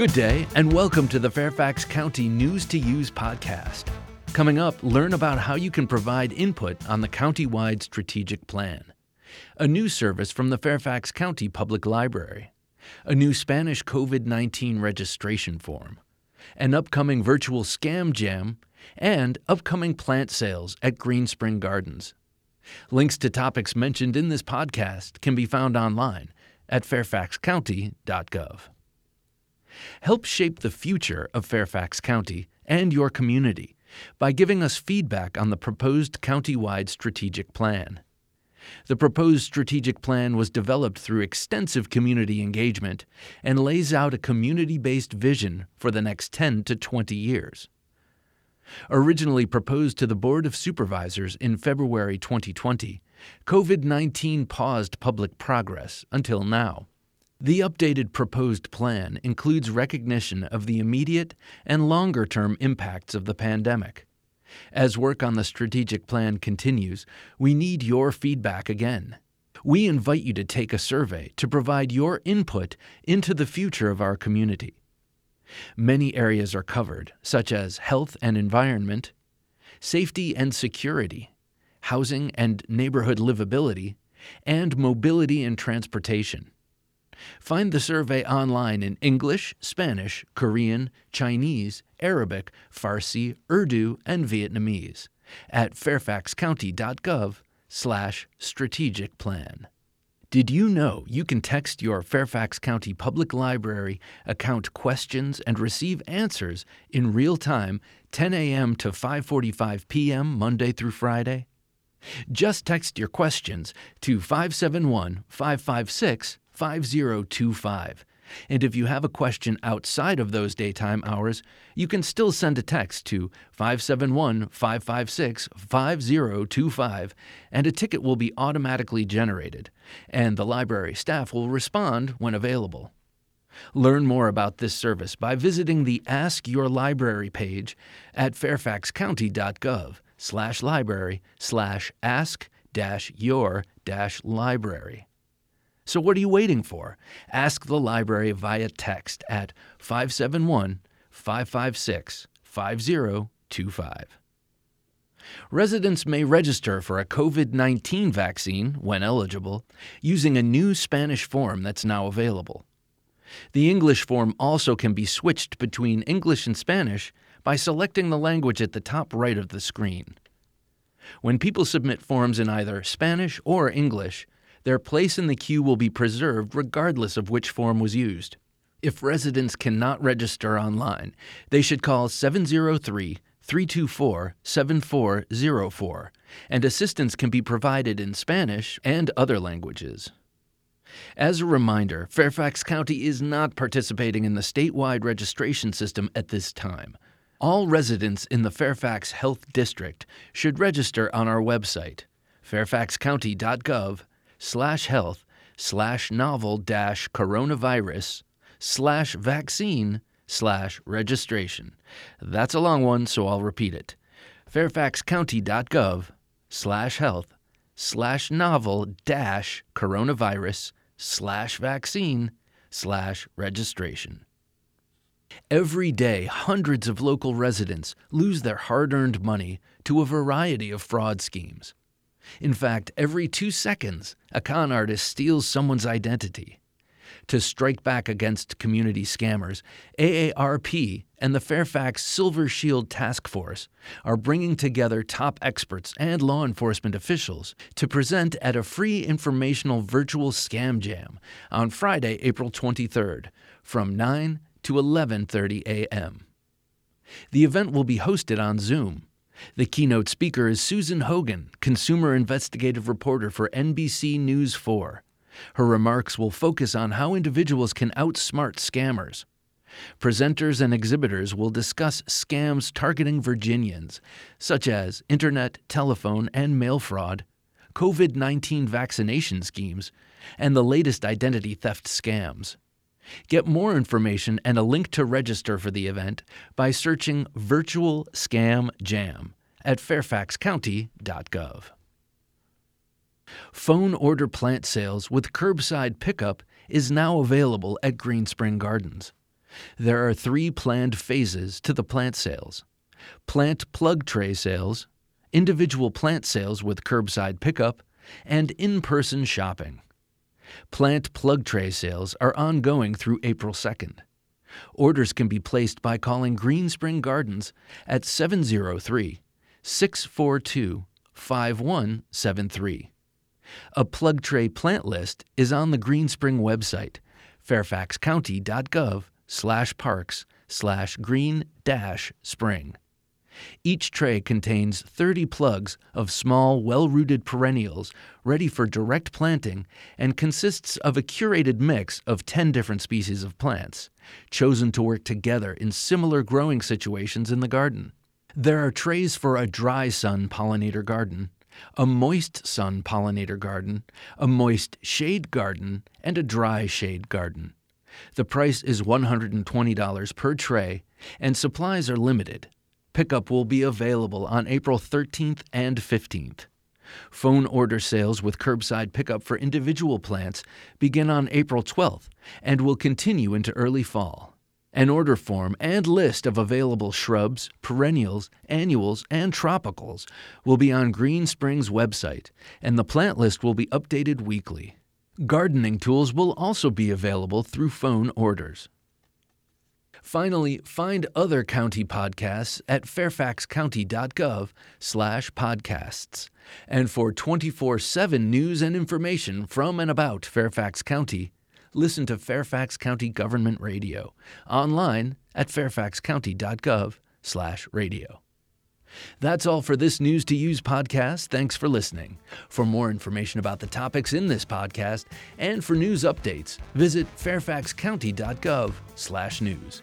Good day, and welcome to the Fairfax County News to Use podcast. Coming up, learn about how you can provide input on the county-wide strategic plan, a new service from the Fairfax County Public Library, a new Spanish COVID 19 registration form, an upcoming virtual scam jam, and upcoming plant sales at Green Spring Gardens. Links to topics mentioned in this podcast can be found online at fairfaxcounty.gov. Help shape the future of Fairfax County and your community by giving us feedback on the proposed county-wide strategic plan. The proposed strategic plan was developed through extensive community engagement and lays out a community based vision for the next 10 to 20 years. Originally proposed to the Board of Supervisors in February 2020, COVID 19 paused public progress until now. The updated proposed plan includes recognition of the immediate and longer term impacts of the pandemic. As work on the strategic plan continues, we need your feedback again. We invite you to take a survey to provide your input into the future of our community. Many areas are covered, such as health and environment, safety and security, housing and neighborhood livability, and mobility and transportation. Find the survey online in English, Spanish, Korean, Chinese, Arabic, Farsi, Urdu, and Vietnamese at fairfaxcounty.gov slash strategic plan. Did you know you can text your Fairfax County Public Library account questions and receive answers in real time 10 a.m. to 5:45 p.m. Monday through Friday? Just text your questions to 571 556 5025. And if you have a question outside of those daytime hours, you can still send a text to 571 556 5025, and a ticket will be automatically generated, and the library staff will respond when available. Learn more about this service by visiting the Ask Your Library page at fairfaxcounty.gov slash library slash ask dash your dash library. So what are you waiting for? Ask the library via text at 571 556 5025. Residents may register for a COVID 19 vaccine, when eligible, using a new Spanish form that's now available. The English form also can be switched between English and Spanish by selecting the language at the top right of the screen. When people submit forms in either Spanish or English, their place in the queue will be preserved regardless of which form was used. If residents cannot register online, they should call 703 324 7404, and assistance can be provided in Spanish and other languages. As a reminder, Fairfax County is not participating in the statewide registration system at this time. All residents in the Fairfax Health District should register on our website, fairfaxcounty.gov slash health slash novel dash coronavirus slash vaccine slash registration. That's a long one, so I'll repeat it. fairfaxcounty.gov slash health slash novel dash coronavirus slash vaccine slash registration. Every day, hundreds of local residents lose their hard earned money to a variety of fraud schemes. In fact, every two seconds, a con artist steals someone's identity. To strike back against community scammers, AARP and the Fairfax Silver Shield Task Force are bringing together top experts and law enforcement officials to present at a free informational virtual scam jam on Friday, April 23rd from 9 to 11:30 a.m. The event will be hosted on Zoom the keynote speaker is Susan Hogan, consumer investigative reporter for NBC News 4. Her remarks will focus on how individuals can outsmart scammers. Presenters and exhibitors will discuss scams targeting Virginians, such as internet, telephone, and mail fraud, COVID 19 vaccination schemes, and the latest identity theft scams. Get more information and a link to register for the event by searching Virtual Scam Jam at fairfaxcounty.gov. Phone order plant sales with curbside pickup is now available at Green Spring Gardens. There are three planned phases to the plant sales plant plug tray sales, individual plant sales with curbside pickup, and in person shopping. Plant plug tray sales are ongoing through April 2nd. Orders can be placed by calling Green Spring Gardens at 703 642 5173. A plug tray plant list is on the Green Spring website, fairfaxcounty.gov slash parks slash green dash spring. Each tray contains 30 plugs of small, well rooted perennials ready for direct planting and consists of a curated mix of 10 different species of plants, chosen to work together in similar growing situations in the garden. There are trays for a dry sun pollinator garden, a moist sun pollinator garden, a moist shade garden, and a dry shade garden. The price is $120 per tray, and supplies are limited. Pickup will be available on April 13th and 15th. Phone order sales with curbside pickup for individual plants begin on April 12th and will continue into early fall. An order form and list of available shrubs, perennials, annuals, and tropicals will be on Green Springs website, and the plant list will be updated weekly. Gardening tools will also be available through phone orders. Finally, find other county podcasts at fairfaxcounty.gov slash podcasts. And for 24-7 news and information from and about Fairfax County, listen to Fairfax County Government Radio online at fairfaxcounty.gov slash radio. That's all for this News to Use podcast. Thanks for listening. For more information about the topics in this podcast and for news updates, visit fairfaxcounty.gov slash news.